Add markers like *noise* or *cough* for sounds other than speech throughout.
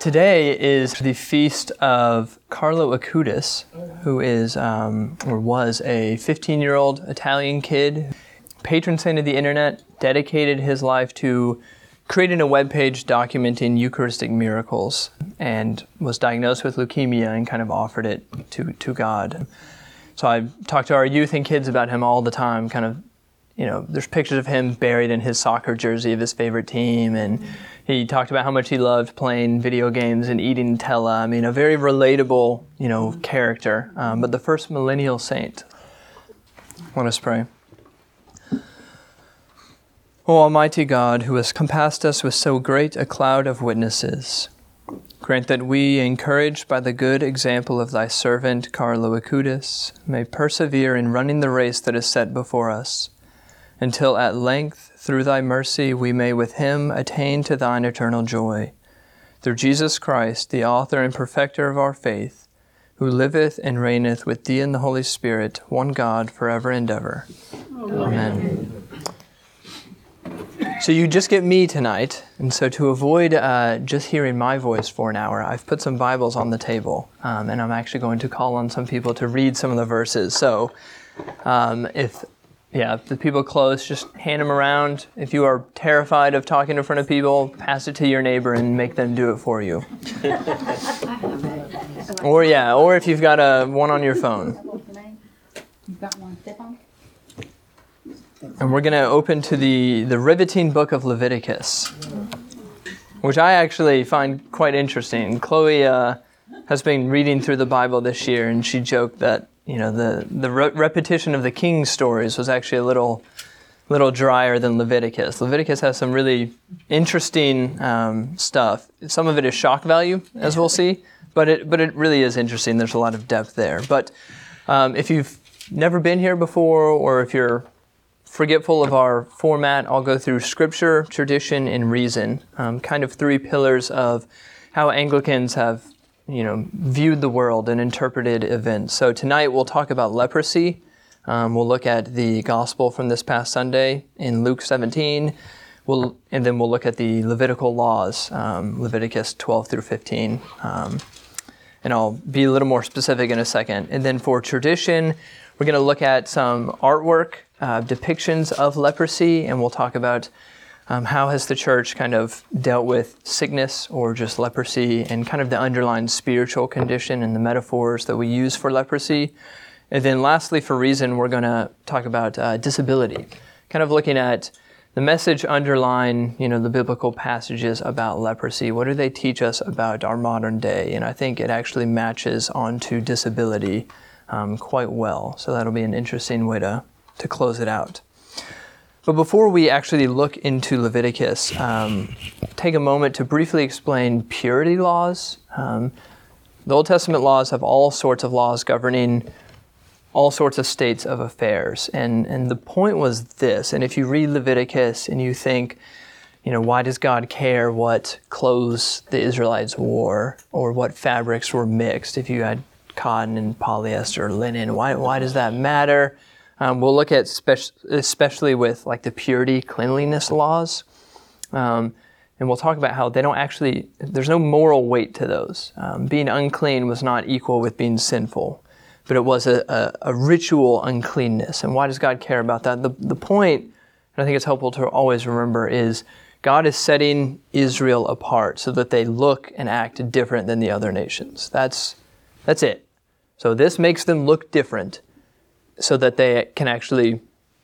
Today is the feast of Carlo Acutis, who is um, or was a 15 year old Italian kid, patron saint of the internet, dedicated his life to creating a web page documenting Eucharistic miracles, and was diagnosed with leukemia and kind of offered it to, to God. So I talk to our youth and kids about him all the time, kind of you know, there's pictures of him buried in his soccer jersey of his favorite team, and he talked about how much he loved playing video games and eating Nutella. I mean, a very relatable, you know, character. Um, but the first millennial saint. Let us pray. O Almighty God, who has compassed us with so great a cloud of witnesses, grant that we, encouraged by the good example of thy servant Carlo Acutis, may persevere in running the race that is set before us, until at length through thy mercy we may with him attain to thine eternal joy. Through Jesus Christ, the author and perfecter of our faith, who liveth and reigneth with thee in the Holy Spirit, one God, forever and ever. Amen. So you just get me tonight, and so to avoid uh, just hearing my voice for an hour, I've put some Bibles on the table, um, and I'm actually going to call on some people to read some of the verses. So um, if yeah, the people close, just hand them around. If you are terrified of talking in front of people, pass it to your neighbor and make them do it for you. *laughs* or yeah, or if you've got a one on your phone. And we're going to open to the, the riveting book of Leviticus, which I actually find quite interesting. Chloe uh, has been reading through the Bible this year, and she joked that you know, the, the re- repetition of the king's stories was actually a little, little drier than Leviticus. Leviticus has some really interesting um, stuff. Some of it is shock value, as we'll see, but it, but it really is interesting. There's a lot of depth there. But um, if you've never been here before, or if you're forgetful of our format, I'll go through scripture, tradition, and reason, um, kind of three pillars of how Anglicans have you know, viewed the world and interpreted events. So tonight we'll talk about leprosy. Um, we'll look at the gospel from this past Sunday in Luke 17. We'll, and then we'll look at the Levitical laws, um, Leviticus 12 through 15. Um, and I'll be a little more specific in a second. And then for tradition, we're going to look at some artwork, uh, depictions of leprosy, and we'll talk about um, how has the church kind of dealt with sickness or just leprosy and kind of the underlying spiritual condition and the metaphors that we use for leprosy? And then lastly, for reason, we're going to talk about uh, disability, kind of looking at the message underlying, you know, the biblical passages about leprosy. What do they teach us about our modern day? And I think it actually matches onto disability um, quite well. So that'll be an interesting way to, to close it out. But before we actually look into Leviticus, um, take a moment to briefly explain purity laws. Um, the Old Testament laws have all sorts of laws governing all sorts of states of affairs. And, and the point was this, and if you read Leviticus and you think, you know, why does God care what clothes the Israelites wore or what fabrics were mixed? If you had cotton and polyester or linen, why, why does that matter? Um, we'll look at spe- especially with like the purity cleanliness laws. Um, and we'll talk about how they don't actually, there's no moral weight to those. Um, being unclean was not equal with being sinful, but it was a, a, a, ritual uncleanness. And why does God care about that? The, the point, and I think it's helpful to always remember, is God is setting Israel apart so that they look and act different than the other nations. That's, that's it. So this makes them look different so that they can actually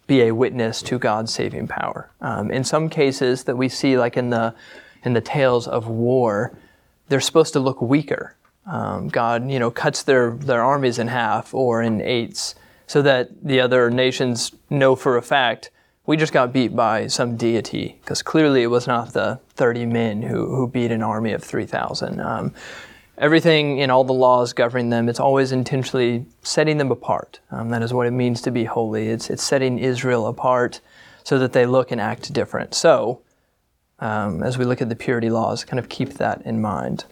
be a witness to God's saving power. Um, in some cases that we see, like in the in the tales of war, they're supposed to look weaker. Um, God, you know, cuts their their armies in half or in eights, so that the other nations know for a fact we just got beat by some deity, because clearly it was not the 30 men who, who beat an army of 3,000. Um, everything in all the laws governing them, it's always intentionally setting them apart. Um, that is what it means to be holy. It's, it's setting Israel apart so that they look and act different. So, um, as we look at the purity laws, kind of keep that in mind.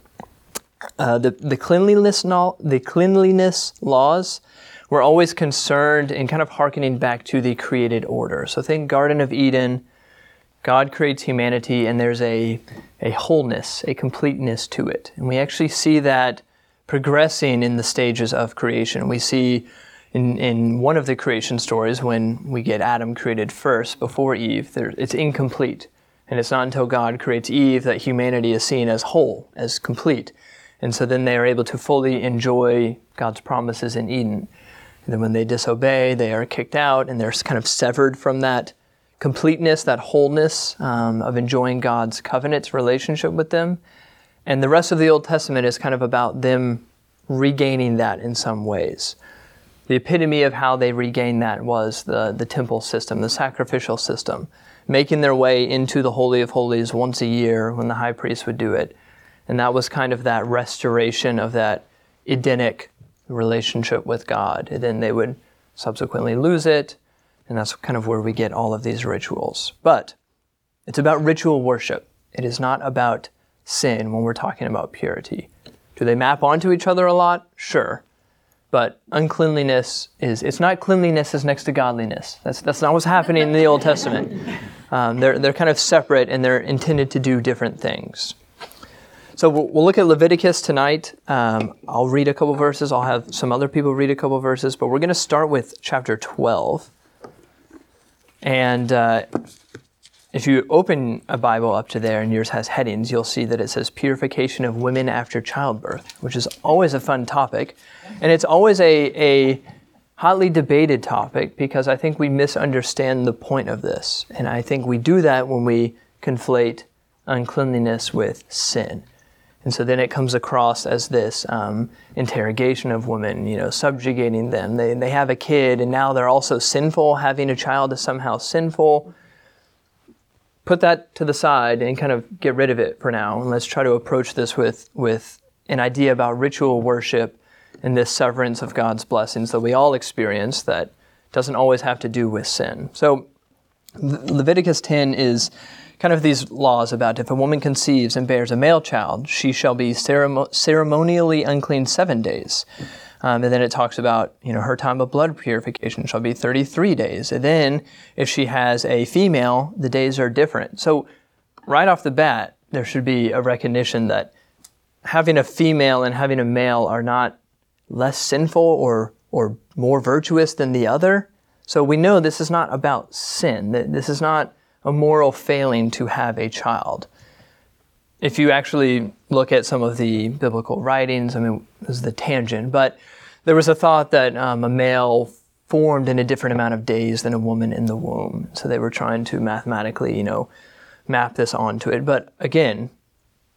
Uh, the, the, cleanliness no, the cleanliness laws were always concerned in kind of hearkening back to the created order. So think Garden of Eden, God creates humanity, and there's a, a wholeness, a completeness to it. And we actually see that progressing in the stages of creation. We see in, in one of the creation stories when we get Adam created first before Eve, there, it's incomplete. And it's not until God creates Eve that humanity is seen as whole, as complete. And so then they are able to fully enjoy God's promises in Eden. And then when they disobey, they are kicked out and they're kind of severed from that completeness, that wholeness um, of enjoying God's covenant relationship with them. And the rest of the Old Testament is kind of about them regaining that in some ways. The epitome of how they regained that was the, the temple system, the sacrificial system, making their way into the Holy of Holies once a year when the high priest would do it. And that was kind of that restoration of that Edenic relationship with God. And then they would subsequently lose it. And that's kind of where we get all of these rituals. But it's about ritual worship. It is not about sin when we're talking about purity. Do they map onto each other a lot? Sure. But uncleanliness is, it's not cleanliness is next to godliness. That's, that's not what's happening in the Old Testament. Um, they're, they're kind of separate and they're intended to do different things. So we'll, we'll look at Leviticus tonight. Um, I'll read a couple verses. I'll have some other people read a couple verses, but we're going to start with chapter 12. And uh, if you open a Bible up to there and yours has headings, you'll see that it says purification of women after childbirth, which is always a fun topic. And it's always a, a hotly debated topic because I think we misunderstand the point of this. And I think we do that when we conflate uncleanliness with sin. And so then it comes across as this um, interrogation of women, you know, subjugating them. They, they have a kid and now they're also sinful. Having a child is somehow sinful put that to the side and kind of get rid of it for now. And let's try to approach this with, with an idea about ritual worship and this severance of God's blessings that we all experience that doesn't always have to do with sin. So Leviticus 10 is kind of these laws about if a woman conceives and bears a male child, she shall be ceremonially unclean seven days. Um, and then it talks about, you know, her time of blood purification shall be 33 days. And then if she has a female, the days are different. So right off the bat, there should be a recognition that having a female and having a male are not less sinful or, or more virtuous than the other. So we know this is not about sin. This is not a moral failing to have a child. If you actually look at some of the biblical writings, I mean, this is the tangent, but there was a thought that um, a male formed in a different amount of days than a woman in the womb. So they were trying to mathematically, you know, map this onto it. But again,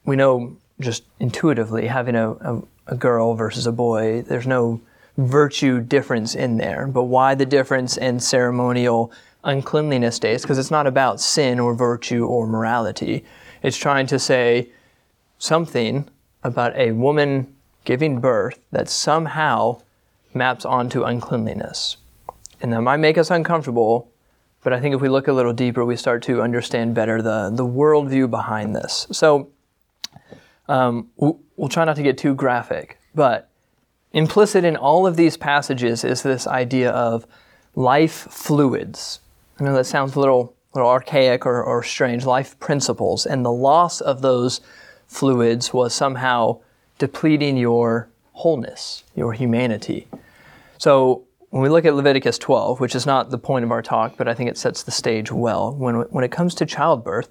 we know just intuitively having a, a, a girl versus a boy, there's no virtue difference in there. But why the difference in ceremonial uncleanliness days? Because it's not about sin or virtue or morality. It's trying to say something about a woman giving birth that somehow maps onto uncleanliness. And that might make us uncomfortable, but I think if we look a little deeper, we start to understand better the, the worldview behind this. So um, we'll, we'll try not to get too graphic, but implicit in all of these passages is this idea of life fluids. I know that sounds a little, little archaic or, or strange, life principles. And the loss of those fluids was somehow depleting your wholeness, your humanity. So when we look at Leviticus 12, which is not the point of our talk, but I think it sets the stage well, when, when it comes to childbirth,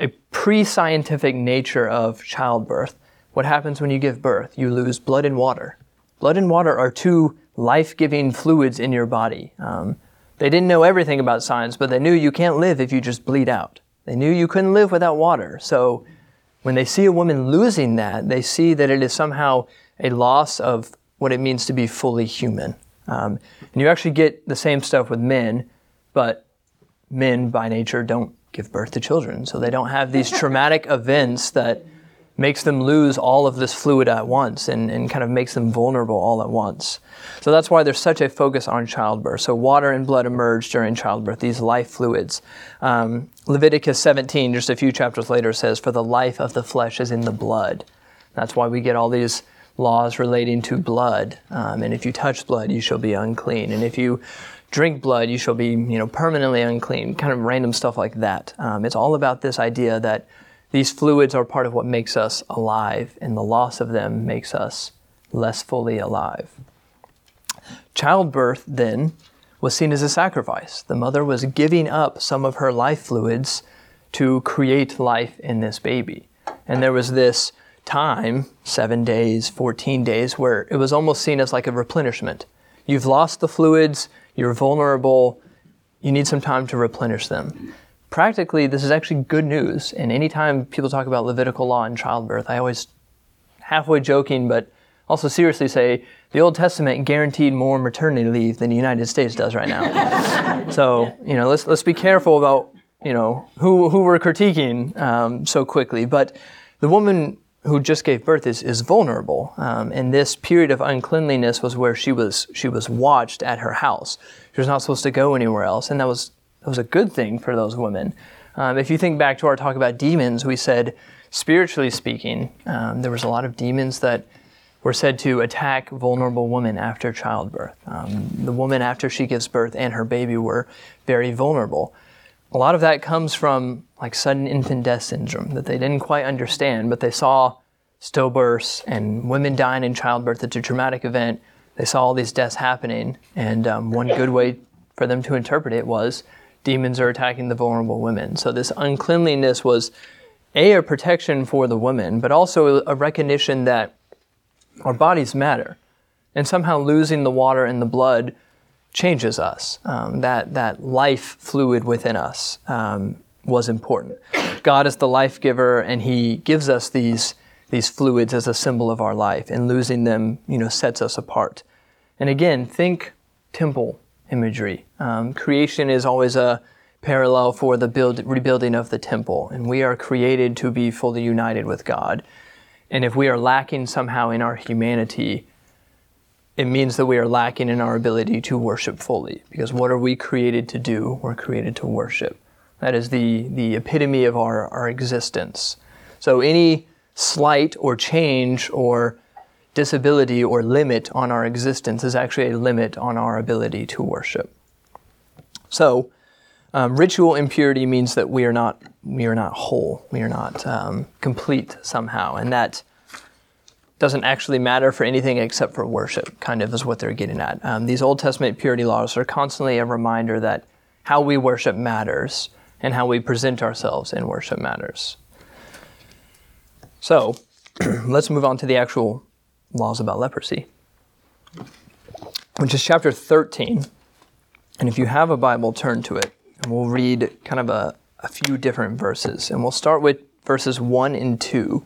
a pre scientific nature of childbirth, what happens when you give birth? You lose blood and water. Blood and water are two life giving fluids in your body. Um, they didn't know everything about science, but they knew you can't live if you just bleed out. They knew you couldn't live without water. So when they see a woman losing that, they see that it is somehow a loss of what it means to be fully human. Um, and you actually get the same stuff with men, but men by nature don't give birth to children. So they don't have these *laughs* traumatic events that makes them lose all of this fluid at once and, and kind of makes them vulnerable all at once. So that's why there's such a focus on childbirth. So water and blood emerge during childbirth, these life fluids. Um, Leviticus 17, just a few chapters later, says, For the life of the flesh is in the blood. That's why we get all these laws relating to blood. Um, and if you touch blood, you shall be unclean. And if you drink blood, you shall be, you know, permanently unclean. Kind of random stuff like that. Um, it's all about this idea that these fluids are part of what makes us alive, and the loss of them makes us less fully alive. Childbirth, then, was seen as a sacrifice. The mother was giving up some of her life fluids to create life in this baby. And there was this time, seven days, 14 days, where it was almost seen as like a replenishment. You've lost the fluids, you're vulnerable, you need some time to replenish them. Practically, this is actually good news. And anytime people talk about Levitical law and childbirth, I always halfway joking, but also seriously say the Old Testament guaranteed more maternity leave than the United States does right now. *laughs* so, you know, let's, let's be careful about, you know, who, who we're critiquing um, so quickly. But the woman who just gave birth is, is vulnerable. Um, and this period of uncleanliness was where she was, she was watched at her house. She was not supposed to go anywhere else. And that was, that was a good thing for those women. Um, if you think back to our talk about demons, we said, spiritually speaking, um, there was a lot of demons that were said to attack vulnerable women after childbirth. Um, the woman, after she gives birth and her baby, were very vulnerable a lot of that comes from like sudden infant death syndrome that they didn't quite understand, but they saw stillbirths and women dying in childbirth. It's a traumatic event. They saw all these deaths happening, and um, one good way for them to interpret it was demons are attacking the vulnerable women. So this uncleanliness was a, a protection for the women, but also a recognition that our bodies matter, and somehow losing the water and the blood changes us. Um, that that life fluid within us um, was important. God is the life giver, and He gives us these these fluids as a symbol of our life, and losing them, you know, sets us apart. And again, think temple imagery. Um, creation is always a parallel for the build, rebuilding of the temple, and we are created to be fully united with God. And if we are lacking somehow in our humanity, it means that we are lacking in our ability to worship fully. Because what are we created to do? We're created to worship. That is the, the epitome of our, our existence. So any slight or change or disability or limit on our existence is actually a limit on our ability to worship. So, um, ritual impurity means that we are not we are not whole, we are not um, complete somehow, and that doesn't actually matter for anything except for worship, kind of is what they're getting at. Um, these Old Testament purity laws are constantly a reminder that how we worship matters and how we present ourselves in worship matters. So, *clears throat* let's move on to the actual laws about leprosy, which is chapter 13. And if you have a Bible, turn to it. And we'll read kind of a, a few different verses. And we'll start with verses 1 and 2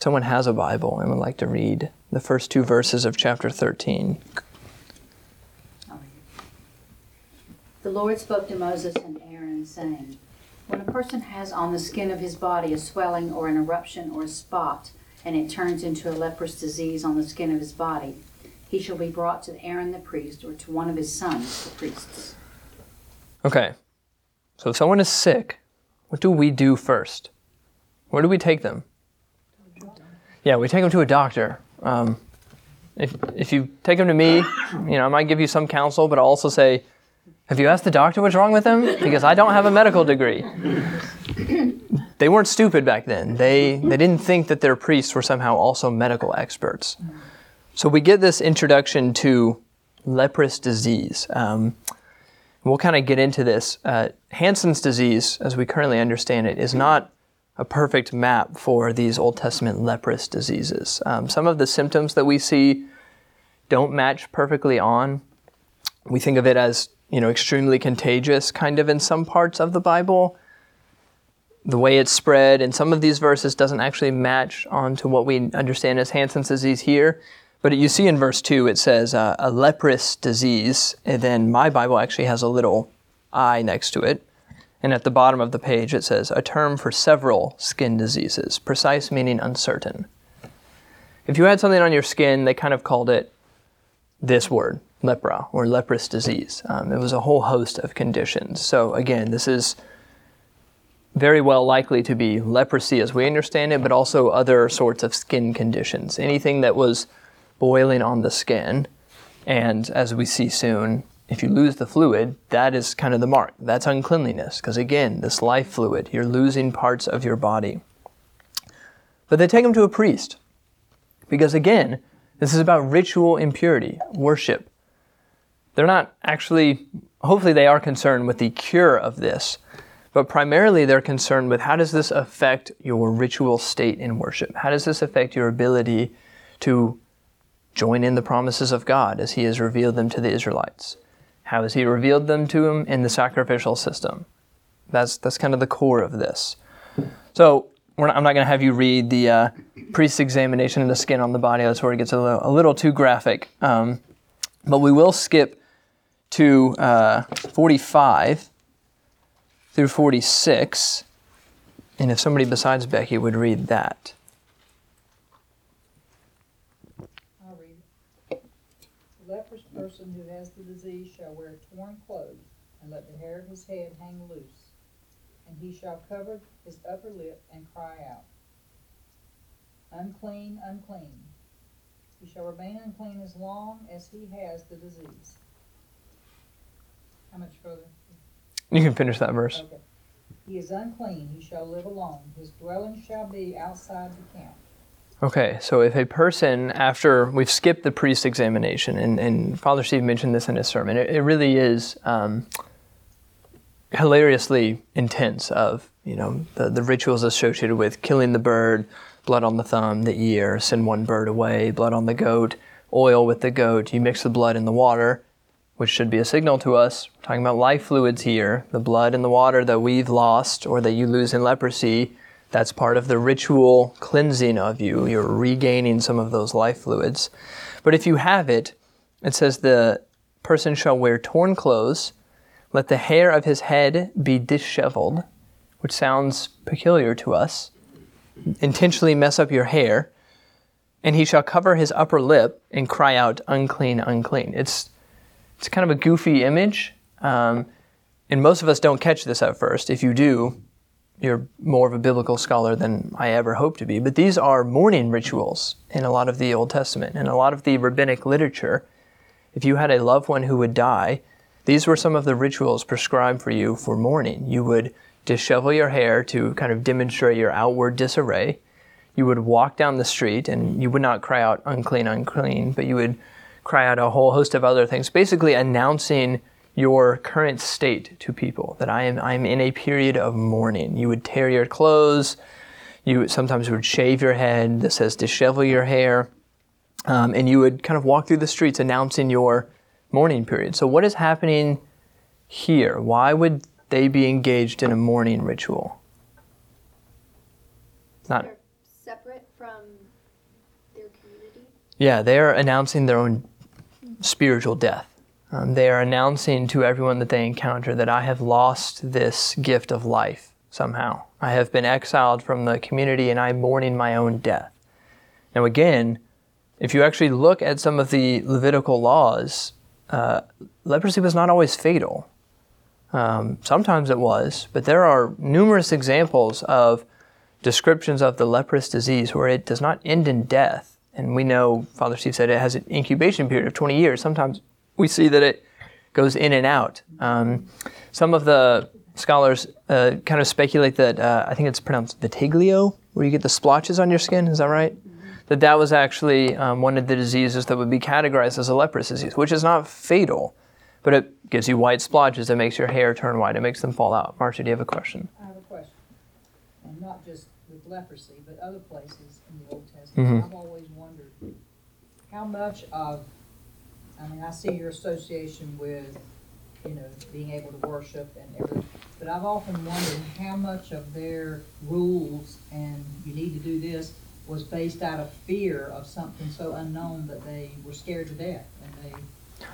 someone has a Bible and would like to read the first two verses of chapter 13. The Lord spoke to Moses and Aaron, saying, When a person has on the skin of his body a swelling or an eruption or a spot, and it turns into a leprous disease on the skin of his body, he shall be brought to Aaron the priest or to one of his sons, the priests. Okay. So if someone is sick, what do we do first? Where do we take them? Yeah, we take them to a doctor. Um, if, if you take them to me, you know, I might give you some counsel, but I'll also say, have you asked the doctor what's wrong with them? Because I don't have a medical degree. They weren't stupid back then. They, they didn't think that their priests were somehow also medical experts. So we get this introduction to leprous disease. Um, we'll kind of get into this. Uh, Hansen's disease, as we currently understand it, is not a perfect map for these Old Testament leprous diseases. Um, some of the symptoms that we see don't match perfectly on. We think of it as you know extremely contagious, kind of in some parts of the Bible. The way it's spread and some of these verses doesn't actually match onto what we understand as Hansen's disease here. But you see in verse 2, it says uh, a leprous disease, and then my Bible actually has a little I next to it. And at the bottom of the page it says, a term for several skin diseases, precise meaning uncertain. If you had something on your skin, they kind of called it this word, lepra, or leprous disease. Um, it was a whole host of conditions. So again, this is very well likely to be leprosy as we understand it, but also other sorts of skin conditions. Anything that was boiling on the skin. And as we see soon, if you lose the fluid, that is kind of the mark. That's uncleanliness, because again, this life fluid, you're losing parts of your body. But they take him to a priest, because again, this is about ritual impurity, worship. They're not actually, hopefully, they are concerned with the cure of this, but primarily they're concerned with how does this affect your ritual state in worship? How does this affect your ability to join in the promises of God as He has revealed them to the Israelites? How has He revealed them to them in the sacrificial system? That's, that's kind of the core of this. So, not, I'm not going to have you read the uh, priest's examination of the skin on the body. That's where it gets a little, a little too graphic. Um, but we will skip to uh, 45 through 46. And if somebody besides Becky would read that. I'll read. The leprous person who has the disease shall wear torn clothes, and let the hair of his head hang loose. And he shall cover his upper lip and cry out, Unclean, unclean. He shall remain unclean as long as he has the disease. How much further? You can finish that verse. Okay. He is unclean, he shall live alone. His dwelling shall be outside the camp. Okay, so if a person, after we've skipped the priest examination, and, and Father Steve mentioned this in his sermon, it, it really is um, hilariously intense of, you know, the, the rituals associated with killing the bird, blood on the thumb, the ear, send one bird away, blood on the goat, oil with the goat, you mix the blood in the water, which should be a signal to us. Talking about life fluids here, the blood and the water that we've lost or that you lose in leprosy. That's part of the ritual cleansing of you. You're regaining some of those life fluids. But if you have it, it says the person shall wear torn clothes, let the hair of his head be disheveled, which sounds peculiar to us. Intentionally mess up your hair, and he shall cover his upper lip and cry out, unclean, unclean. It's it's kind of a goofy image, um, and most of us don't catch this at first. If you do, you're more of a biblical scholar than I ever hope to be. But these are mourning rituals in a lot of the Old Testament and a lot of the rabbinic literature. If you had a loved one who would die, these were some of the rituals prescribed for you for mourning. You would dishevel your hair to kind of demonstrate your outward disarray. You would walk down the street and you would not cry out, unclean, unclean, but you would cry out a whole host of other things, basically announcing your current state to people that I am I'm in a period of mourning. You would tear your clothes. You sometimes would shave your head. That says dishevel your hair, um, and you would kind of walk through the streets announcing your mourning period. So what is happening here? Why would they be engaged in a mourning ritual? Not They're separate from their community. Yeah, they are announcing their own spiritual death. Um, they are announcing to everyone that they encounter that I have lost this gift of life somehow. I have been exiled from the community and I'm mourning my own death. Now, again, if you actually look at some of the Levitical laws, uh, leprosy was not always fatal. Um, sometimes it was, but there are numerous examples of descriptions of the leprous disease where it does not end in death and we know Father Steve said it has an incubation period of 20 years. Sometimes we see that it goes in and out. Um, some of the scholars uh, kind of speculate that uh, I think it's pronounced vitiglio, where you get the splotches on your skin. Is that right? That that was actually um, one of the diseases that would be categorized as a leprous disease, which is not fatal, but it gives you white splotches. It makes your hair turn white. It makes them fall out. Marcia, do you have a question? I have a question, and not just with leprosy, but other places in the Old Testament. Mm-hmm. How much of, I mean, I see your association with, you know, being able to worship and everything, but I've often wondered how much of their rules and you need to do this was based out of fear of something so unknown that they were scared to death and they.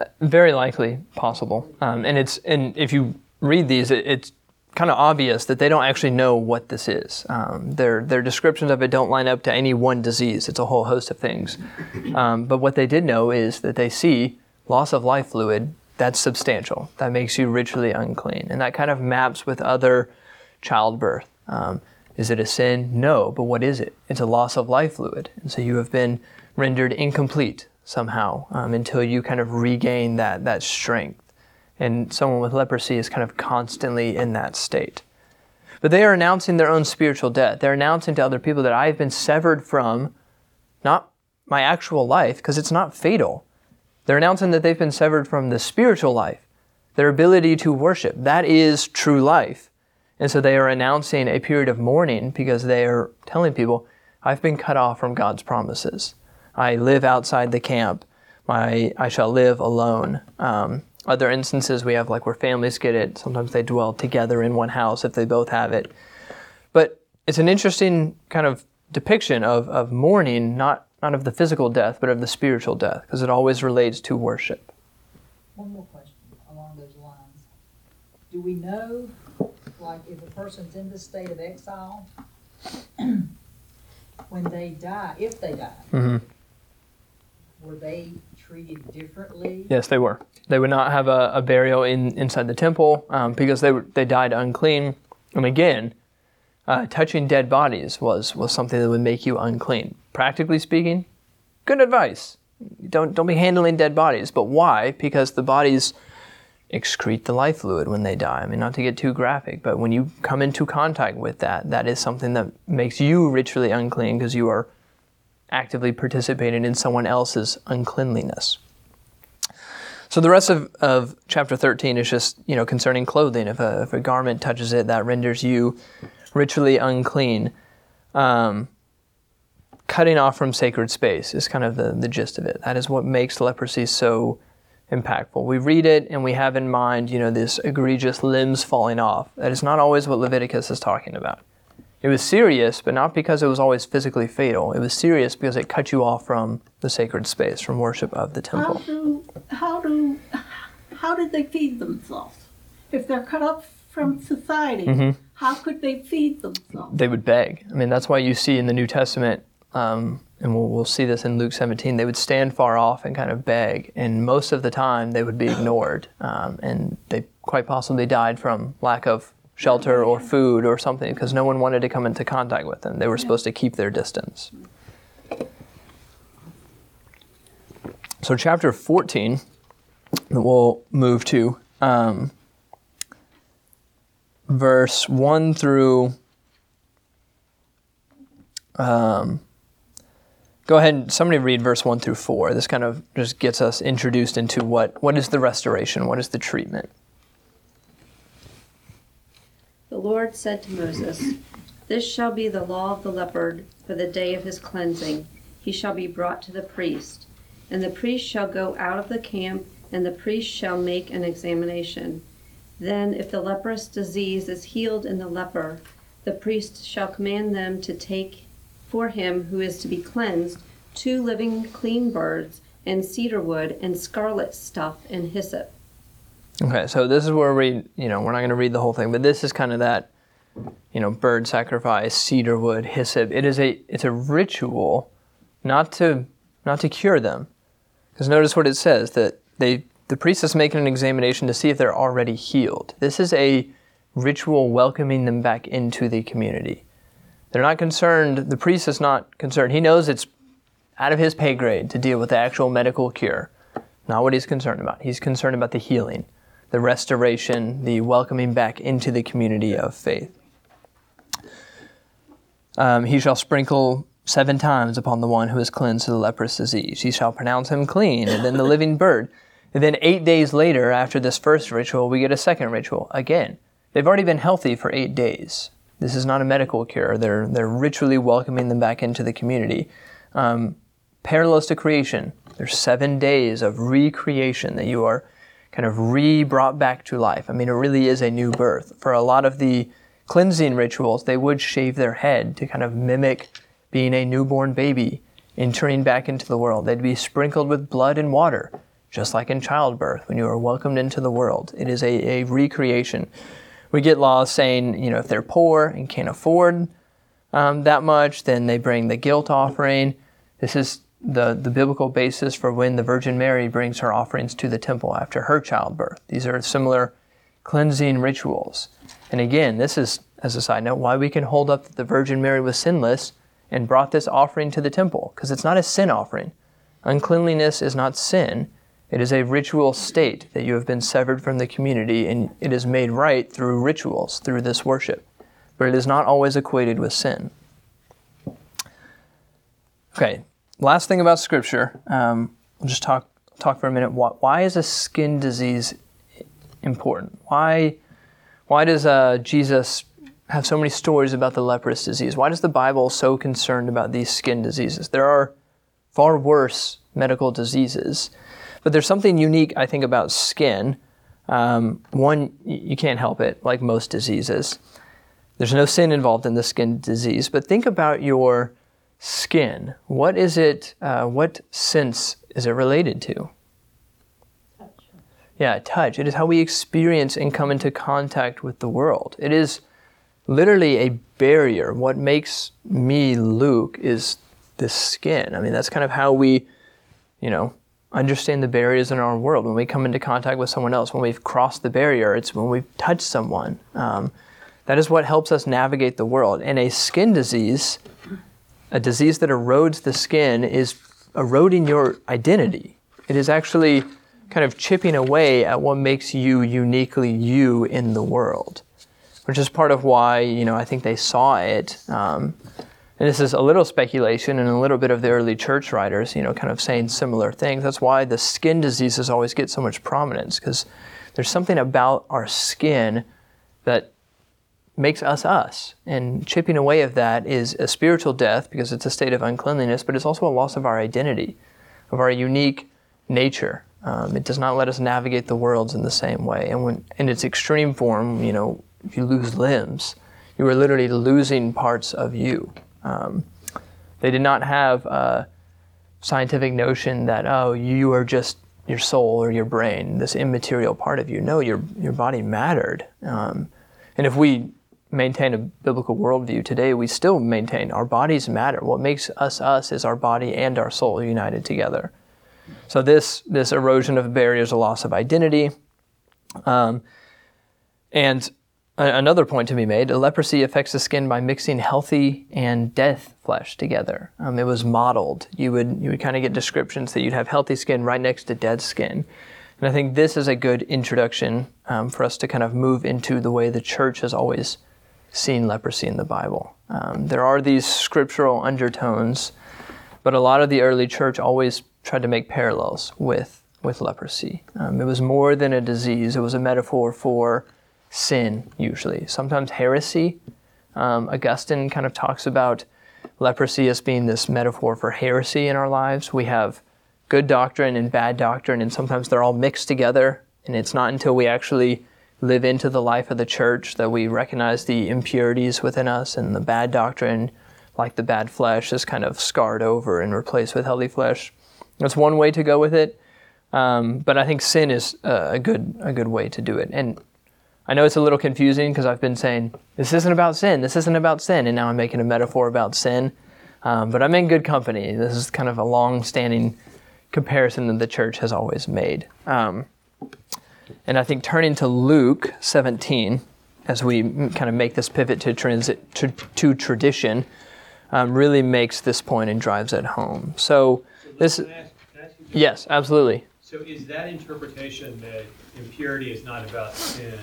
Uh, very likely possible, um, and it's and if you read these, it, it's kind of obvious that they don't actually know what this is. Um, their their descriptions of it don't line up to any one disease. It's a whole host of things. Um, but what they did know is that they see loss of life fluid. That's substantial. That makes you ritually unclean, and that kind of maps with other childbirth. Um, is it a sin? No, but what is it? It's a loss of life fluid. And so you have been rendered incomplete somehow um, until you kind of regain that, that strength. And someone with leprosy is kind of constantly in that state. But they are announcing their own spiritual death. They're announcing to other people that I have been severed from not my actual life, because it's not fatal. They're announcing that they've been severed from the spiritual life, their ability to worship. That is true life. And so they are announcing a period of mourning because they are telling people, I've been cut off from God's promises. I live outside the camp. My, I shall live alone. Um, other instances we have like where families get it. Sometimes they dwell together in one house if they both have it. But it's an interesting kind of depiction of, of mourning, not, not of the physical death, but of the spiritual death, because it always relates to worship. One more question along those lines. Do we know, like, if a person's in the state of exile, *clears throat* when they die, if they die, Mm-hmm. Were they treated differently? Yes, they were. They would not have a, a burial in inside the temple um, because they were, they died unclean. And again, uh, touching dead bodies was was something that would make you unclean. Practically speaking, good advice. Don't don't be handling dead bodies. But why? Because the bodies excrete the life fluid when they die. I mean, not to get too graphic, but when you come into contact with that, that is something that makes you ritually unclean because you are actively participating in someone else's uncleanliness. So the rest of, of chapter 13 is just, you know, concerning clothing. If a, if a garment touches it, that renders you ritually unclean. Um, cutting off from sacred space is kind of the, the gist of it. That is what makes leprosy so impactful. We read it and we have in mind, you know, this egregious limbs falling off. That is not always what Leviticus is talking about. It was serious, but not because it was always physically fatal. It was serious because it cut you off from the sacred space, from worship of the temple. How do, how do, how did they feed themselves? If they're cut off from society, Mm-hmm. how could they feed themselves? They would beg. I mean, that's why you see in the New Testament, um, and we'll, we'll see this in Luke 17, they would stand far off and kind of beg. And most of the time, they would be ignored. Um, and they quite possibly died from lack of shelter or food or something because no one wanted to come into contact with them. They were supposed to keep their distance. So, chapter 14, that we'll move to, um, verse 1 through. Um, go ahead and somebody read verse 1 through 4. This kind of just gets us introduced into what, what is the restoration, what is the treatment. The Lord said to Moses, This shall be the law of the leopard for the day of his cleansing. He shall be brought to the priest. And the priest shall go out of the camp, and the priest shall make an examination. Then, if the leprous disease is healed in the leper, the priest shall command them to take for him who is to be cleansed two living clean birds, and cedar wood, and scarlet stuff, and hyssop. Okay, so this is where we, you know, we're not going to read the whole thing, but this is kind of that, you know, bird sacrifice, cedar wood, hyssop. It is a, it's a ritual, not to, not to cure them, because notice what it says that they, the priest is making an examination to see if they're already healed. This is a ritual welcoming them back into the community. They're not concerned. The priest is not concerned. He knows it's out of his pay grade to deal with the actual medical cure. Not what he's concerned about. He's concerned about the healing the restoration, the welcoming back into the community of faith. Um, he shall sprinkle seven times upon the one who is cleansed of the leprous disease. He shall pronounce him clean, and then the living bird. And then eight days later, after this first ritual, we get a second ritual. Again, they've already been healthy for eight days. This is not a medical cure. They're, they're ritually welcoming them back into the community. Um, parallels to creation, there's seven days of recreation that you are kind of re brought back to life. I mean, it really is a new birth. For a lot of the cleansing rituals, they would shave their head to kind of mimic being a newborn baby entering back into the world. They'd be sprinkled with blood and water, just like in childbirth when you are welcomed into the world. It is a, a recreation. We get laws saying, you know, if they're poor and can't afford um, that much, then they bring the guilt offering. This is the, the biblical basis for when the Virgin Mary brings her offerings to the temple after her childbirth. These are similar cleansing rituals. And again, this is as a side note, why we can hold up that the Virgin Mary was sinless and brought this offering to the temple, because it's not a sin offering. Uncleanliness is not sin. It is a ritual state that you have been severed from the community, and it is made right through rituals, through this worship. But it is not always equated with sin. Okay, last thing about Scripture. Um, we'll just talk talk for a minute. Why, why is a skin disease important? Why why does uh, Jesus have so many stories about the leprous disease? Why is the Bible so concerned about these skin diseases? There are far worse medical diseases, but there's something unique, I think, about skin. Um, one, you can't help it, like most diseases. There's no sin involved in the skin disease, but think about your skin. What is it? Uh, what sense is it related to? Touch. Yeah, touch. It is how we experience and come into contact with the world. It is literally a barrier. What makes me Luke is the skin. I mean, that's kind of how we, you know, understand the barriers in our world. When we come into contact with someone else, when we've crossed the barrier, it's when we've touched someone. Um, that is what helps us navigate the world. And a skin disease, a disease that erodes the skin, is eroding your identity. It is actually kind of chipping away at what makes you uniquely you in the world, which is part of why you know I think they saw it. Um, and this is a little speculation and a little bit of the early church writers, you know, kind of saying similar things. That's why the skin diseases always get so much prominence because there's something about our skin that makes us us. And chipping away of that is a spiritual death because it's a state of uncleanliness, but it's also a loss of our identity, of our unique nature. Um, it does not let us navigate the worlds in the same way. And when in its extreme form, you know, if you lose limbs, you are literally losing parts of you. Um, they did not have a scientific notion that oh, you are just your soul or your brain, this immaterial part of you. No, your your body mattered. Um, and if we maintain a biblical worldview today, we still maintain our bodies matter. What makes us us is our body and our soul united together. So this this erosion of barriers, a loss of identity, um, and another point to be made: leprosy affects the skin by mixing healthy and dead flesh together. Um, it was modeled. You would you would kind of get descriptions that you'd have healthy skin right next to dead skin. And I think this is a good introduction um, for us to kind of move into the way the church has always seen leprosy in the Bible. Um, there are these scriptural undertones, but a lot of the early church always tried to make parallels with, with leprosy. Um, it was more than a disease, it was a metaphor for sin, usually. Sometimes heresy. Um, Augustine kind of talks about leprosy as being this metaphor for heresy in our lives. We have good doctrine and bad doctrine, and sometimes they're all mixed together. And it's not until we actually live into the life of the church that we recognize the impurities within us and the bad doctrine, like the bad flesh, is kind of scarred over and replaced with healthy flesh. That's one way to go with it. Um, but I think sin is a good a good way to do it. And I know it's a little confusing because I've been saying this isn't about sin, this isn't about sin, and now I'm making a metaphor about sin. Um, but I'm in good company. This is kind of a long-standing comparison that the church has always made. Um, and I think turning to Luke 17, as we kind of make this pivot to, transit, to, to tradition, um, really makes this point and drives it home. So this, Can I ask- can I ask yes, absolutely. So is that interpretation that impurity is not about sin,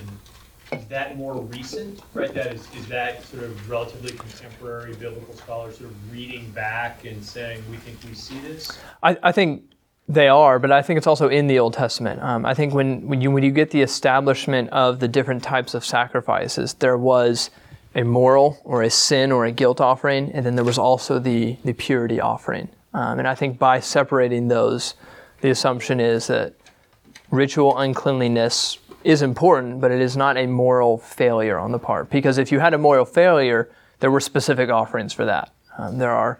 is that more recent, right? That is, is that sort of relatively contemporary biblical scholars sort of reading back and saying, we think we see this? I, I think they are, but I think it's also in the Old Testament. Um, I think when, when you when you get the establishment of the different types of sacrifices, there was a moral or a sin or a guilt offering, and then there was also the the purity offering. Um, and I think by separating those, the assumption is that ritual uncleanliness is important, but it is not a moral failure on the part. Because if you had a moral failure, there were specific offerings for that. Um, there are,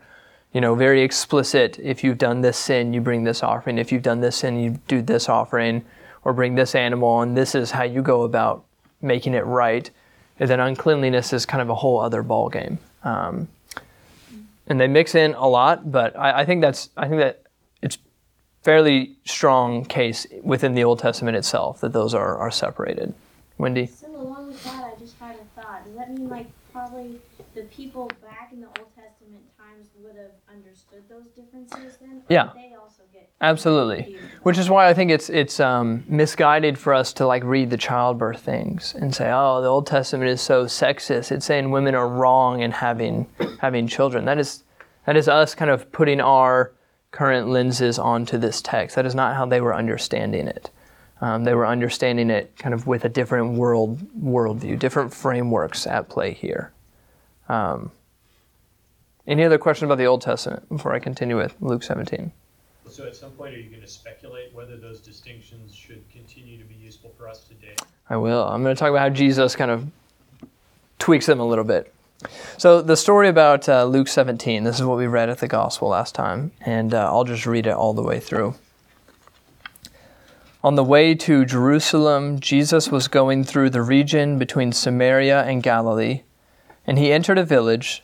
you know, very explicit. If you've done this sin, you bring this offering. If you've done this sin, you do this offering, or bring this animal, and this is how you go about making it right. And then uncleanliness is kind of a whole other ball game. Um, and they mix in a lot, but I, I think that's I think that it's fairly strong case within the Old Testament itself that those are, are separated. Wendy? So along with that, I just had a thought. Does that mean like probably the people back in the Old Testament times would have understood those differences then? Yeah. They also get Absolutely. Which is why I think it's it's um, misguided for us to like read the childbirth things and say, oh, the Old Testament is so sexist. It's saying women are wrong in having having children. That is that is us kind of putting our current lenses onto this text. That is not how they were understanding it. Um, they were understanding it kind of with a different world worldview, different frameworks at play here. Um, any other questions about the Old Testament before I continue with Luke 17? So at some point, are you going to speculate whether those distinctions should continue to be useful for us today? I will. I'm going to talk about how Jesus kind of tweaks them a little bit. So, the story about uh, Luke 17, this is what we read at the gospel last time, and uh, I'll just read it all the way through. On the way to Jerusalem, Jesus was going through the region between Samaria and Galilee, and he entered a village.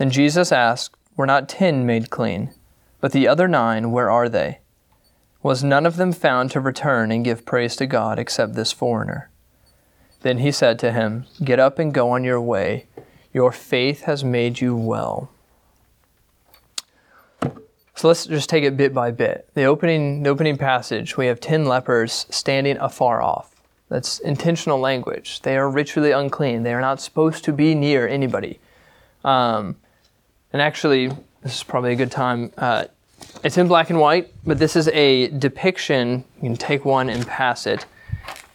Then Jesus asked, Were not ten made clean? But the other nine, where are they? Was none of them found to return and give praise to God except this foreigner? Then he said to him, Get up and go on your way. Your faith has made you well. So let's just take it bit by bit. The opening, the opening passage, we have ten lepers standing afar off. That's intentional language. They are ritually unclean. They are not supposed to be near anybody. Um, and actually, this is probably a good time. Uh, it's in black and white, but this is a depiction. You can take one and pass it.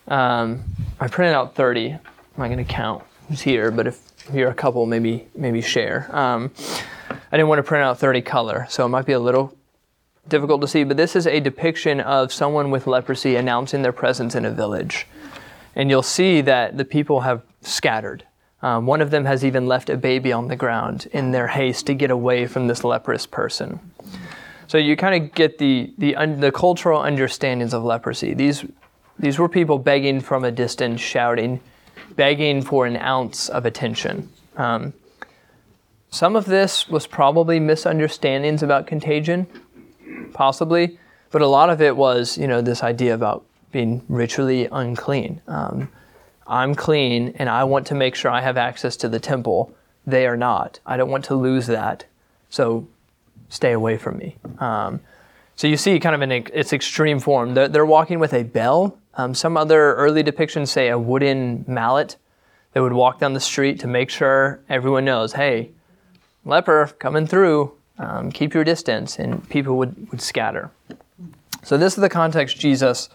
Um, I printed out 30. I'm not going to count who's here, but if you're a couple, maybe maybe share. Um, I didn't want to print out 30 color, so it might be a little difficult to see, but this is a depiction of someone with leprosy announcing their presence in a village. And you'll see that the people have scattered. Um, one of them has even left a baby on the ground in their haste to get away from this leprous person. So you kind of get the, the, un, the cultural understandings of leprosy. These, these were people begging from a distance, shouting, begging for an ounce of attention. Um, some of this was probably misunderstandings about contagion, possibly, but a lot of it was, you know, this idea about being ritually unclean. Um, I'm clean and I want to make sure I have access to the temple. They are not. I don't want to lose that. So stay away from me. Um, so you see kind of in its extreme form. They're, they're walking with a bell. Um, some other early depictions say a wooden mallet. They would walk down the street to make sure everyone knows, hey, leper coming through, um, keep your distance, and people would, would scatter. So this is the context Jesus,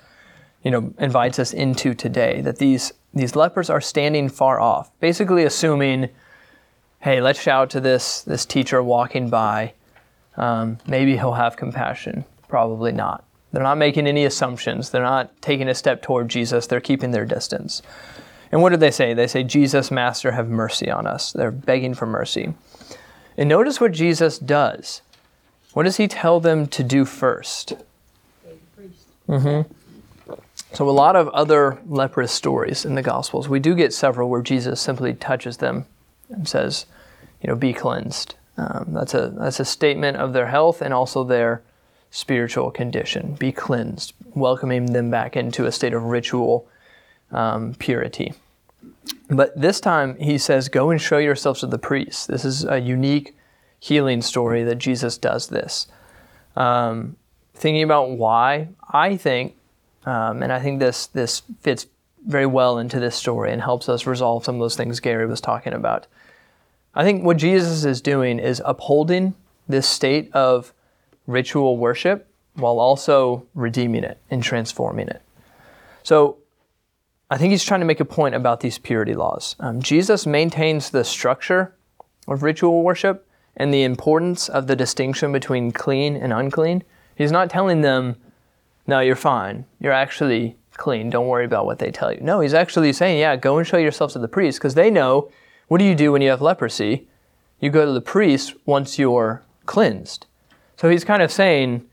you know, invites us into today, that these, these lepers are standing far off, basically assuming, hey, let's shout to this, this teacher walking by. Um, maybe he'll have compassion. Probably not. They're not making any assumptions. They're not taking a step toward Jesus. They're keeping their distance. And what do they say? They say, Jesus, Master, have mercy on us. They're begging for mercy. And notice what Jesus does. What does he tell them to do first? Mm-hmm. So, a lot of other leprous stories in the Gospels, we do get several where Jesus simply touches them and says, you know, be cleansed. Um, that's, a, that's a statement of their health and also their spiritual condition. Be cleansed, welcoming them back into a state of ritual um, purity. But this time he says, Go and show yourselves to the priests. This is a unique healing story that Jesus does this. Um, thinking about why, I think, um, and I think this, this fits very well into this story and helps us resolve some of those things Gary was talking about. I think what Jesus is doing is upholding this state of ritual worship while also redeeming it and transforming it. So I think he's trying to make a point about these purity laws. Um, Jesus maintains the structure of ritual worship and the importance of the distinction between clean and unclean. He's not telling them, no, you're fine. You're actually clean. Don't worry about what they tell you. No, he's actually saying, yeah, go and show yourselves to the priest because they know What do you do when you have leprosy? You go to the priest once you're cleansed. So he's kind of saying,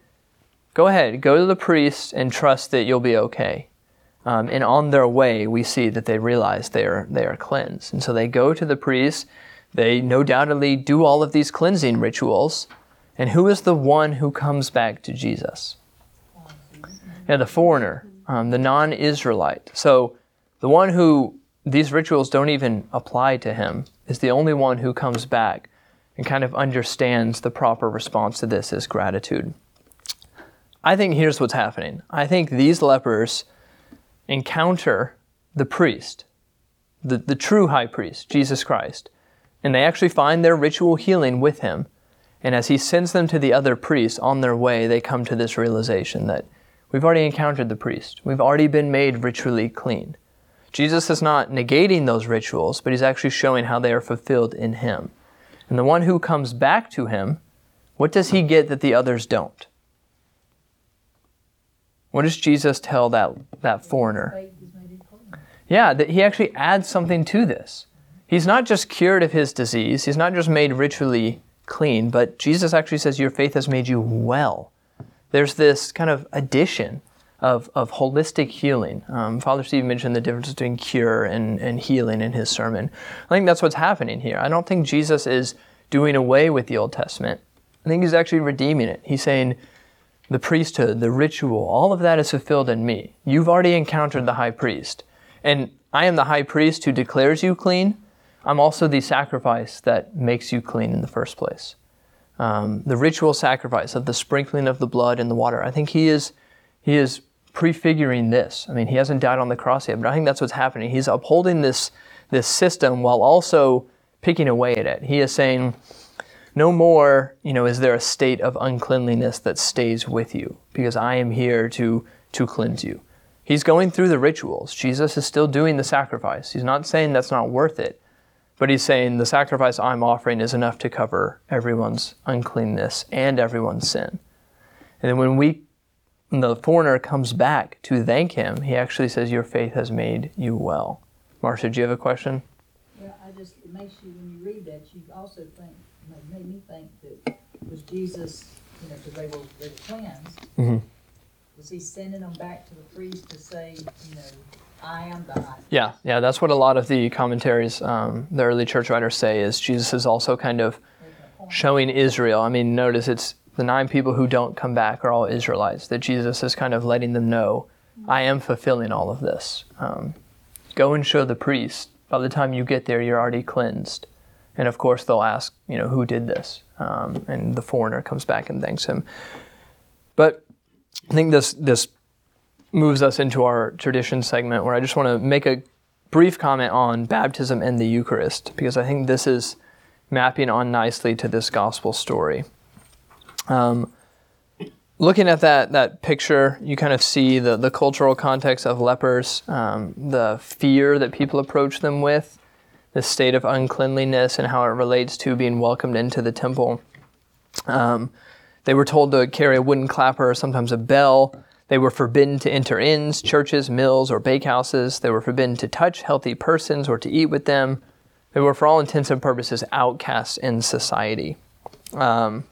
go ahead, go to the priest and trust that you'll be okay. Um, and on their way, we see that they realize they are, they are cleansed. And so they go to the priest. They no doubtedly do all of these cleansing rituals. And who is the one who comes back to Jesus? Yeah, the foreigner, um, the non Israelite. So the one who these rituals don't even apply to him is the only one who comes back and kind of understands the proper response to this is gratitude. I think here's what's happening. I think these lepers encounter the priest, the, the true high priest, Jesus Christ, and they actually find their ritual healing with him. And as he sends them to the other priests on their way, they come to this realization that we've already encountered the priest, we've already been made ritually clean. Jesus is not negating those rituals, but he's actually showing how they are fulfilled in him. And the one who comes back to him, what does he get that the others don't? What does Jesus tell that, that foreigner? Yeah, that he actually adds something to this. He's not just cured of his disease, he's not just made ritually clean, but Jesus actually says, Your faith has made you well. There's this kind of addition of, of holistic healing. Um, Father Steve mentioned the difference between cure and, and healing in his sermon. I think that's what's happening here. I don't think Jesus is doing away with the Old Testament. I think he's actually redeeming it. He's saying, the priesthood, the ritual, all of that is fulfilled in me. You've already encountered the high priest. And I am the high priest who declares you clean. I'm also the sacrifice that makes you clean in the first place. Um, the ritual sacrifice of the sprinkling of the blood in the water. I think he is, he is prefiguring this. I mean, he hasn't died on the cross yet, but I think that's what's happening. He's upholding this, this system while also picking away at it. He is saying, no more, you know, is there a state of uncleanliness that stays with you because I am here to, to cleanse you. He's going through the rituals. Jesus is still doing the sacrifice. He's not saying that's not worth it, but he's saying the sacrifice I'm offering is enough to cover everyone's uncleanness and everyone's sin. And then when we when the foreigner comes back to thank him, he actually says, Your faith has made you well. Marcia, do you have a question? Yeah, I just, it makes you, when you read that, you also think, it made me think that was Jesus, you know, because they were, they were cleansed. Mhm. Was he sending them back to the priest to say, you know, I am high? Yeah, yeah, that's what a lot of the commentaries, um, the early church writers say is Jesus is also kind of showing Israel. I mean, notice it's the nine people who don't come back are all Israelites, that Jesus is kind of letting them know, I am fulfilling all of this. Um, go and show the priest. By the time you get there, you're already cleansed. And of course, they'll ask, you know, who did this? Um, and the foreigner comes back and thanks him. But I think this this moves us into our tradition segment where I just want to make a brief comment on baptism and the Eucharist because I think this is mapping on nicely to this gospel story. Um, looking at that that picture, you kind of see the, the cultural context of lepers, um, the fear that people approach them with, the state of uncleanliness, and how it relates to being welcomed into the temple. Um, they were told to carry a wooden clapper, sometimes a bell. They were forbidden to enter inns, churches, mills, or bakehouses. They were forbidden to touch healthy persons or to eat with them. They were, for all intents and purposes, outcasts in society. Um,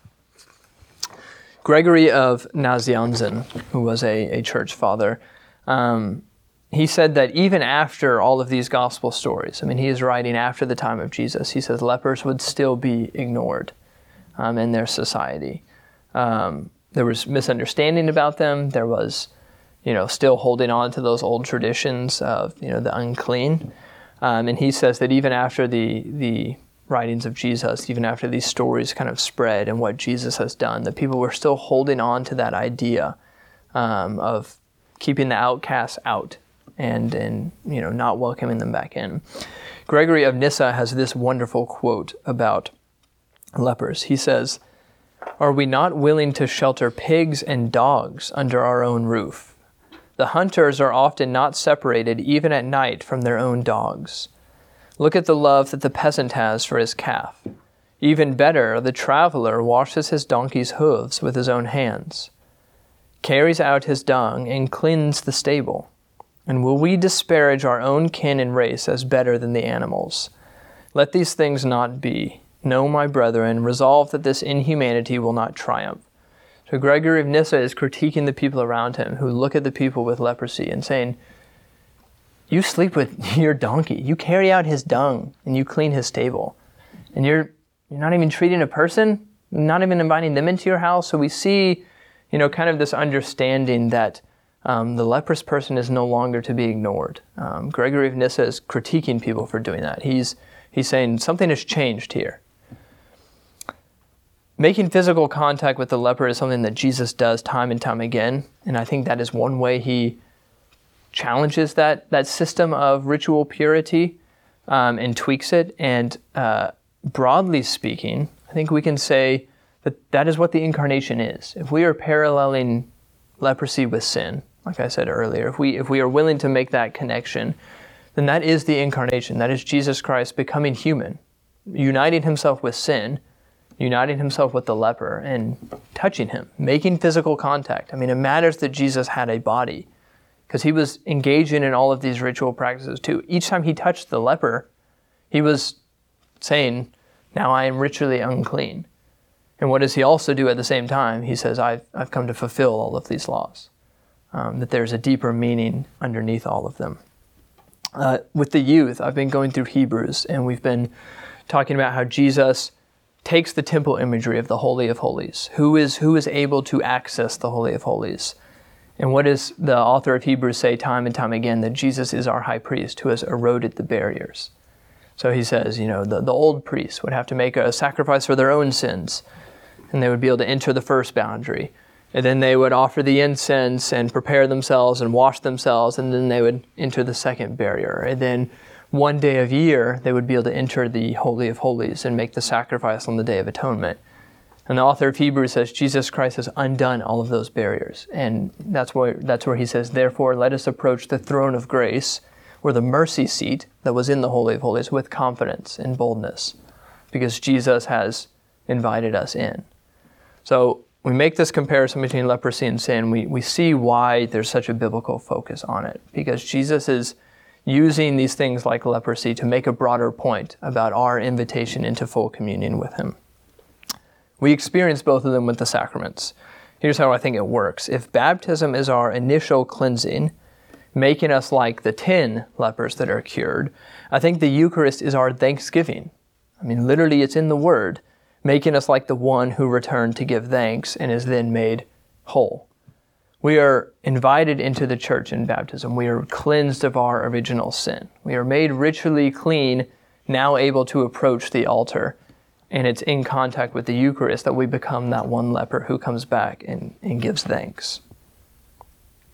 Gregory of Nazianzen, who was a, a church father, um, he said that even after all of these gospel stories, I mean, he is writing after the time of Jesus, he says lepers would still be ignored um, in their society. Um, there was misunderstanding about them. There was, you know, still holding on to those old traditions of, you know, the unclean. Um, and he says that even after the the writings of Jesus, even after these stories kind of spread and what Jesus has done, that people were still holding on to that idea um, of keeping the outcasts out and and you know not welcoming them back in. Gregory of Nyssa has this wonderful quote about lepers. He says, "Are we not willing to shelter pigs and dogs under our own roof? The hunters are often not separated even at night from their own dogs." Look at the love that the peasant has for his calf. Even better, the traveler washes his donkey's hooves with his own hands, carries out his dung, and cleans the stable. And will we disparage our own kin and race as better than the animals? Let these things not be. Know, my brethren, resolve that this inhumanity will not triumph. So Gregory of Nyssa is critiquing the people around him who look at the people with leprosy and saying, You sleep with *laughs* your donkey, you carry out his dung, and you clean his stable. And you're you're not even treating a person, not even inviting them into your house. So we see, you know, kind of this understanding that um, the leprous person is no longer to be ignored. Um, Gregory of Nyssa is critiquing people for doing that. He's he's saying something has changed here. Making physical contact with the leper is something that Jesus does time and time again, and I think that is one way he challenges that that system of ritual purity um, and tweaks it. And uh, broadly speaking, I think we can say that that is what the incarnation is. If we are paralleling leprosy with sin, like I said earlier, if we if we are willing to make that connection, then that is the incarnation. That is Jesus Christ becoming human, uniting himself with sin uniting himself with the leper and touching him, making physical contact. I mean, it matters that Jesus had a body because he was engaging in all of these ritual practices too. Each time he touched the leper, he was saying, Now I am ritually unclean. And what does he also do at the same time? He says, I've, I've come to fulfill all of these laws. Um, that there's a deeper meaning underneath all of them. Uh, with the youth, I've been going through Hebrews, and we've been talking about how Jesus takes the temple imagery of the Holy of Holies. Who is, who is able to access the Holy of Holies? And what does the author of Hebrews say time and time again? That Jesus is our high priest who has eroded the barriers. So he says, you know, the, the old priests would have to make a sacrifice for their own sins, and they would be able to enter the first boundary. And then they would offer the incense and prepare themselves and wash themselves, and then they would enter the second barrier. And then one day of year, they would be able to enter the Holy of Holies and make the sacrifice on the Day of Atonement. And the author of Hebrews says Jesus Christ has undone all of those barriers. And that's where, that's where he says, Therefore, let us approach the throne of grace, or the mercy seat that was in the Holy of Holies, with confidence and boldness, because Jesus has invited us in. So we make this comparison between leprosy and sin. We, we see why there's such a biblical focus on it, because Jesus is using these things like leprosy to make a broader point about our invitation into full communion with Him. We experience both of them with the sacraments. Here's how I think it works. If baptism is our initial cleansing, making us like the 10 lepers that are cured, I think the Eucharist is our thanksgiving. I mean, literally, it's in the Word, making us like the one who returned to give thanks and is then made whole. We are invited into the church in baptism. We are cleansed of our original sin. We are made ritually clean, now able to approach the altar. And it's in contact with the Eucharist that we become that one leper who comes back and, and gives thanks.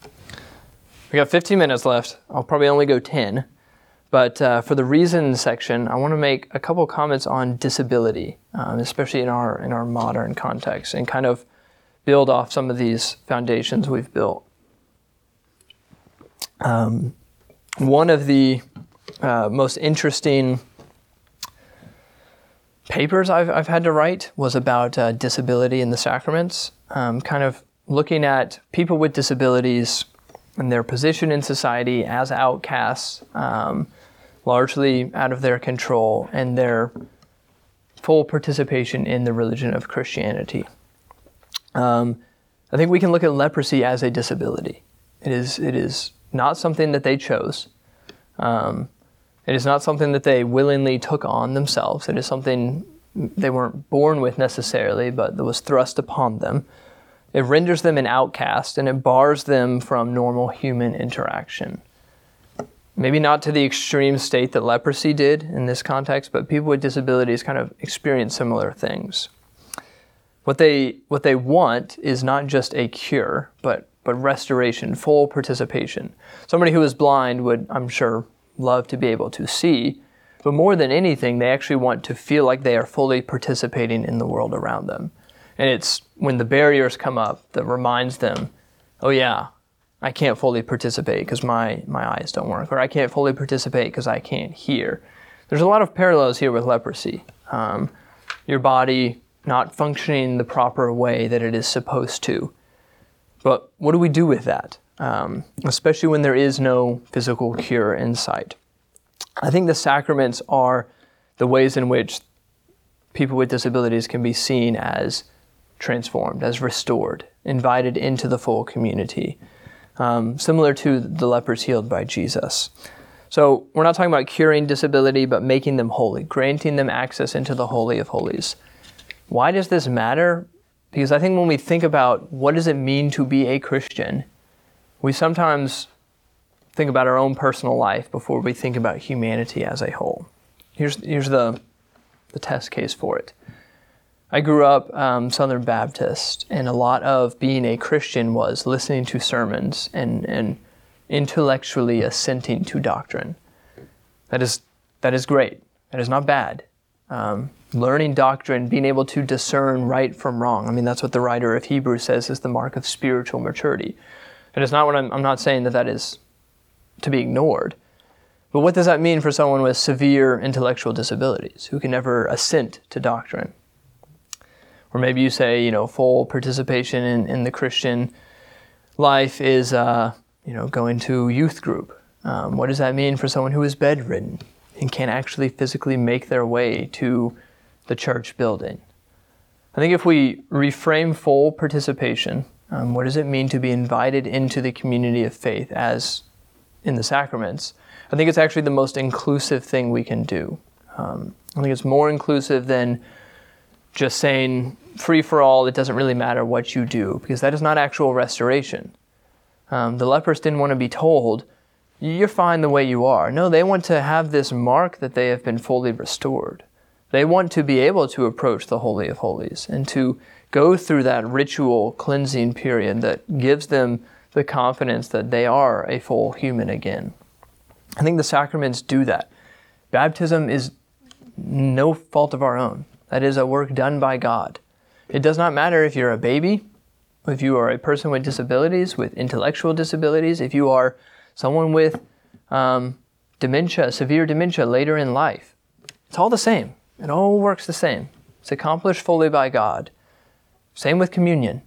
We got 15 minutes left. I'll probably only go 10. But uh, for the reasons section, I want to make a couple comments on disability, um, especially in our in our modern context, and kind of build off some of these foundations we've built. Um, one of the uh, most interesting papers I've, I've had to write was about uh, disability in the sacraments, um, kind of looking at people with disabilities and their position in society as outcasts, um, largely out of their control, and their full participation in the religion of Christianity. Um, I think we can look at leprosy as a disability. It is, it is not something that they chose. Um, it is not something that they willingly took on themselves. It is something they weren't born with necessarily, but that was thrust upon them. It renders them an outcast and it bars them from normal human interaction. Maybe not to the extreme state that leprosy did in this context, but people with disabilities kind of experience similar things. What they what they want is not just a cure, but but restoration, full participation. Somebody who is blind would, I'm sure, love to be able to see, but more than anything, they actually want to feel like they are fully participating in the world around them. And it's when the barriers come up that reminds them, oh yeah, I can't fully participate because my, my eyes don't work, or I can't fully participate because I can't hear. There's a lot of parallels here with leprosy. Um, your body not functioning the proper way that it is supposed to. But what do we do with that, um, especially when there is no physical cure in sight? I think the sacraments are the ways in which people with disabilities can be seen as transformed, as restored, invited into the full community, um, similar to the lepers healed by Jesus. So we're not talking about curing disability, but making them holy, granting them access into the Holy of Holies. Why does this matter? Because I think when we think about what does it mean to be a Christian, we sometimes think about our own personal life before we think about humanity as a whole. Here's, here's the, the test case for it. I grew up um, Southern Baptist, and a lot of being a Christian was listening to sermons and, and intellectually assenting to doctrine. That is, that is great. That is not bad. Um, learning doctrine, being able to discern right from wrong. I mean, that's what the writer of Hebrews says is the mark of spiritual maturity. And It is not what I'm, I'm not saying that that is to be ignored. But what does that mean for someone with severe intellectual disabilities who can never assent to doctrine? Or maybe you say, you know, full participation in, in the Christian life is, uh, you know, going to youth group. Um, what does that mean for someone who is bedridden and can't actually physically make their way to the church building? I think if we reframe full participation, um, what does it mean to be invited into the community of faith as in the sacraments? I think it's actually the most inclusive thing we can do. Um, I think it's more inclusive than just saying free for all, it doesn't really matter what you do, because that is not actual restoration. Um, the lepers didn't want to be told, you're fine the way you are. No, they want to have this mark that they have been fully restored. They want to be able to approach the Holy of Holies and to go through that ritual cleansing period that gives them the confidence that they are a full human again. I think the sacraments do that. Baptism is no fault of our own. That is a work done by God. It does not matter if you're a baby, if you are a person with disabilities, with intellectual disabilities, if you are someone with um, dementia, severe dementia later in life. It's all the same. It all works the same. It's accomplished fully by God. Same with communion.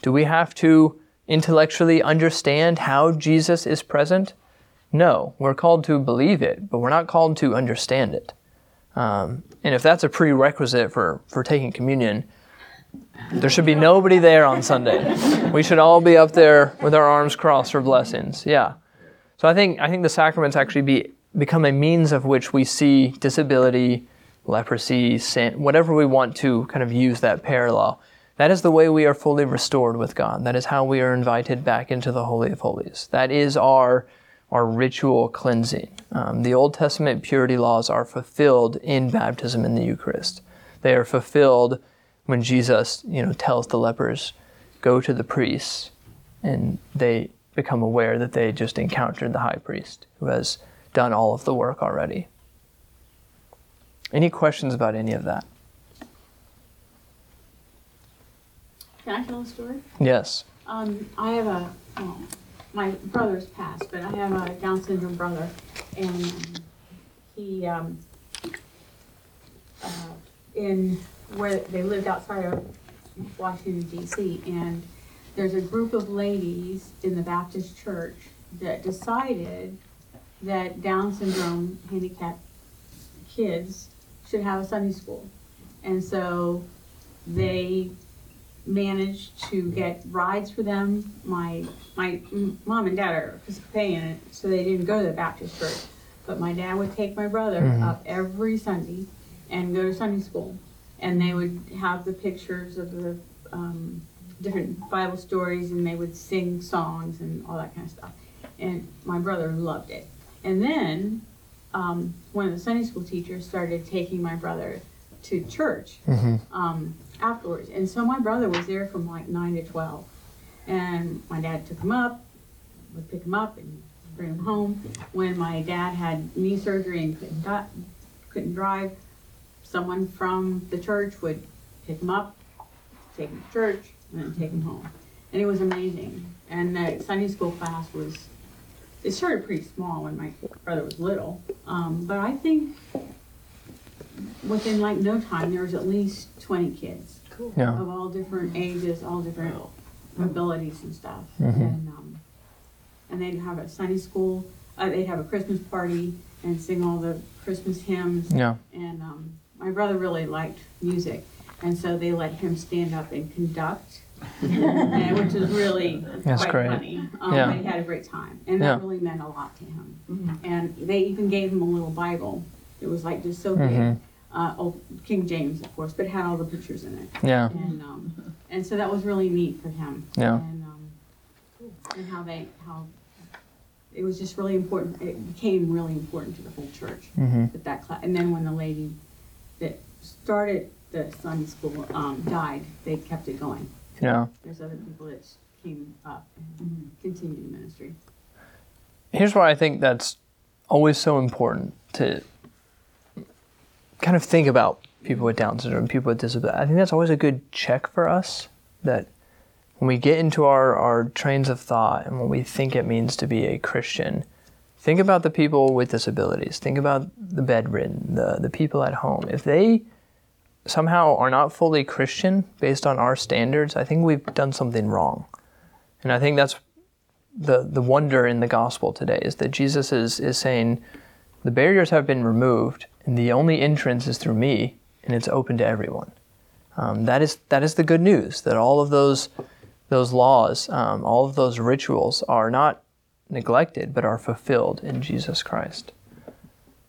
Do we have to intellectually understand how Jesus is present? No, we're called to believe it, but we're not called to understand it. Um, and if that's a prerequisite for, for taking communion, there should be nobody there on Sunday. We should all be up there with our arms crossed for blessings. Yeah. So I think I think the sacraments actually be become a means of which we see disability, leprosy, sin, whatever we want to kind of use that parallel. That is the way we are fully restored with God. That is how we are invited back into the Holy of Holies. That is our our ritual cleansing. Um, the Old Testament purity laws are fulfilled in baptism in the Eucharist. They are fulfilled when Jesus, you know, tells the lepers, "Go to the priests," and they become aware that they just encountered the high priest who has done all of the work already. Any questions about any of that? Can I tell a story? Yes. Um, I have a, oh, my brother's passed, but I have a Down syndrome brother, and um, he, um, uh, in where they lived outside of Washington D.C. and there's a group of ladies in the Baptist church that decided that Down syndrome handicapped kids should have a Sunday school, and so they managed to get rides for them. My my mom and dad are paying it, so they didn't go to the Baptist church. But my dad would take my brother Mhm. up every Sunday and go to Sunday school, and they would have the pictures of the um, different Bible stories, and they would sing songs and all that kind of stuff. And my brother loved it. And then um, one of the Sunday school teachers started taking my brother to church Mm-hmm. um, afterwards. And so my brother was there from like nine to twelve, and my dad took him up, would pick him up and bring him home. When my dad had knee surgery and couldn't di- couldn't drive, someone from the church would pick him up, take him to church, and then take him home. And it was amazing. And the Sunday school class was. It started pretty small when my brother was little, um, but I think within like no time, there was at least twenty kids Yeah. of all different ages, all different abilities and stuff. Mhm. And, um, and they'd have a Sunday school, uh, they'd have a Christmas party, and sing all the Christmas hymns. Yeah. And um, my brother really liked music, and so they let him stand up and conduct, *laughs* and, which is really That's quite great. funny. Um, Yeah. but He had a great time, and that Yeah. really meant a lot to him. And they even gave him a little Bible. It was like just so big. Mhm. Uh, old King James, of course, but had all the pictures in it. Yeah. And um, and so that was really neat for him. Yeah. And um, and how they how it was just really important. It became really important to the whole church hmm that that class. And then when the lady that started the Sunday school um, died, they kept it going. Yeah. There's other people that came up and continued the ministry. Here's why I think that's always so important to kind of think about people with Down syndrome, people with disability. I think that's always a good check for us that when we get into our, our trains of thought and when we think it means to be a Christian, think about the people with disabilities. Think about the bedridden, the, the people at home. If they somehow are not fully Christian based on our standards, I think we've done something wrong. And I think that's the, the wonder in the gospel today is that Jesus is, is saying the barriers have been removed and the only entrance is through me and it's open to everyone. Um, that is that is the good news that all of those those laws, um, all of those rituals are not neglected but are fulfilled in Jesus Christ.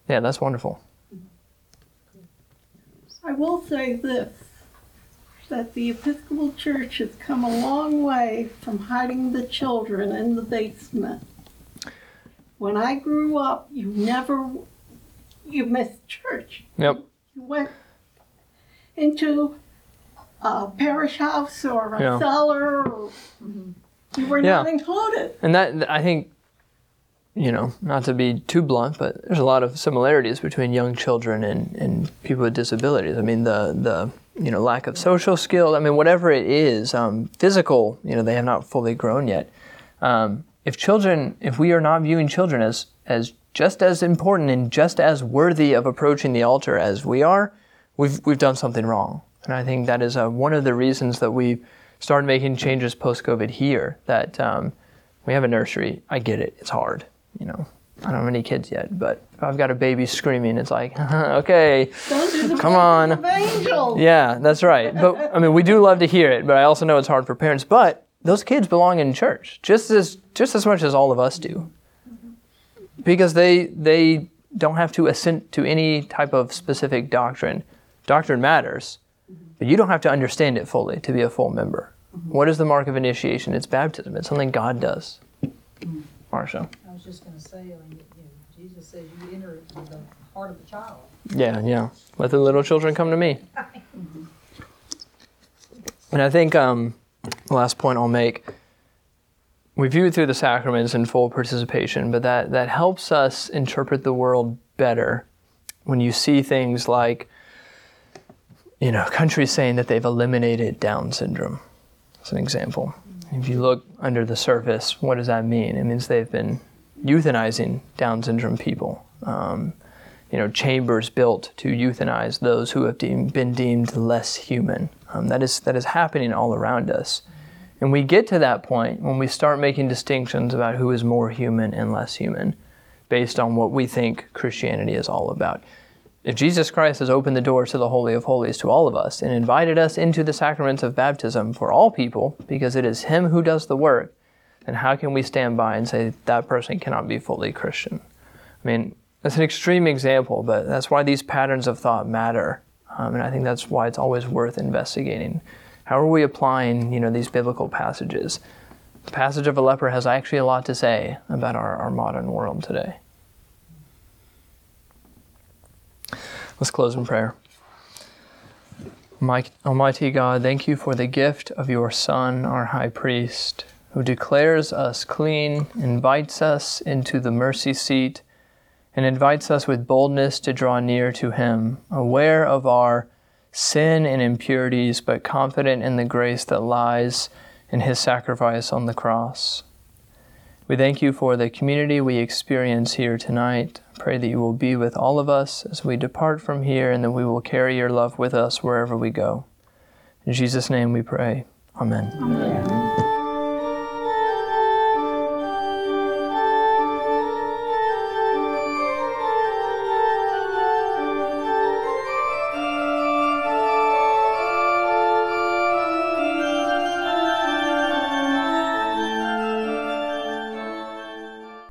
Yeah, that's wonderful. I will say this, that the Episcopal Church has come a long way from hiding the children in the basement. When I grew up, you never, you missed church. Yep. You went into a parish house or a Yeah. cellar, or mm-hmm. you were Yeah. not included. And that I think, you know, not to be too blunt, but there's a lot of similarities between young children and, and people with disabilities. I mean, the the you know lack of social skill. I mean, whatever it is, um, physical. You know, they have not fully grown yet. Um, if children, if we are not viewing children as as just as important and just as worthy of approaching the altar as we are, we've we've done something wrong. And I think that is uh, one of the reasons that we started making changes post COVID here. That um, we have a nursery. I get it. It's hard. You know, I don't have any kids yet, but if I've got a baby screaming, it's like, *laughs* okay, Those are the Come on. yeah, that's right. But I mean, we do love to hear it, but I also know it's hard for parents. But those kids belong in church just as just as much as all of us do, because they they don't have to assent to any type of specific doctrine. Doctrine matters, but you don't have to understand it fully to be a full member. Mm-hmm. What is the mark of initiation? It's baptism. It's something God does. Mm-hmm. Marsha. Was just gonna say, I mean, you know, Jesus says you enter into the heart of a child. Yeah, yeah. Let the little children come to me. *laughs* And I think um, the last point I'll make we view it through the sacraments in full participation, but that, that helps us interpret the world better when you see things like, you know, countries saying that they've eliminated Down syndrome, as an example. If you look under the surface, what does that mean? It means they've been euthanizing Down syndrome people. Um, you know, chambers built to euthanize those who have been deemed less human. Um, that is that is happening all around us, and we get to that point when we start making distinctions about who is more human and less human, based on what we think Christianity is all about. If Jesus Christ has opened the door to the Holy of Holies to all of us and invited us into the sacraments of baptism for all people, because it is Him who does the work, then how can we stand by and say that person cannot be fully Christian? I mean, that's an extreme example, but that's why these patterns of thought matter. Um, and I think that's why it's always worth investigating. How are we applying, you know, these biblical passages? The passage of a leper has actually a lot to say about our, our modern world today. Let's close in prayer. My, Almighty God, thank you for the gift of your Son, our high priest, who declares us clean, invites us into the mercy seat, and invites us with boldness to draw near to him, aware of our sin and impurities, but confident in the grace that lies in his sacrifice on the cross. We thank you for the community we experience here tonight. Pray that you will be with all of us as we depart from here and that we will carry your love with us wherever we go. In Jesus' name we pray. Amen. Amen.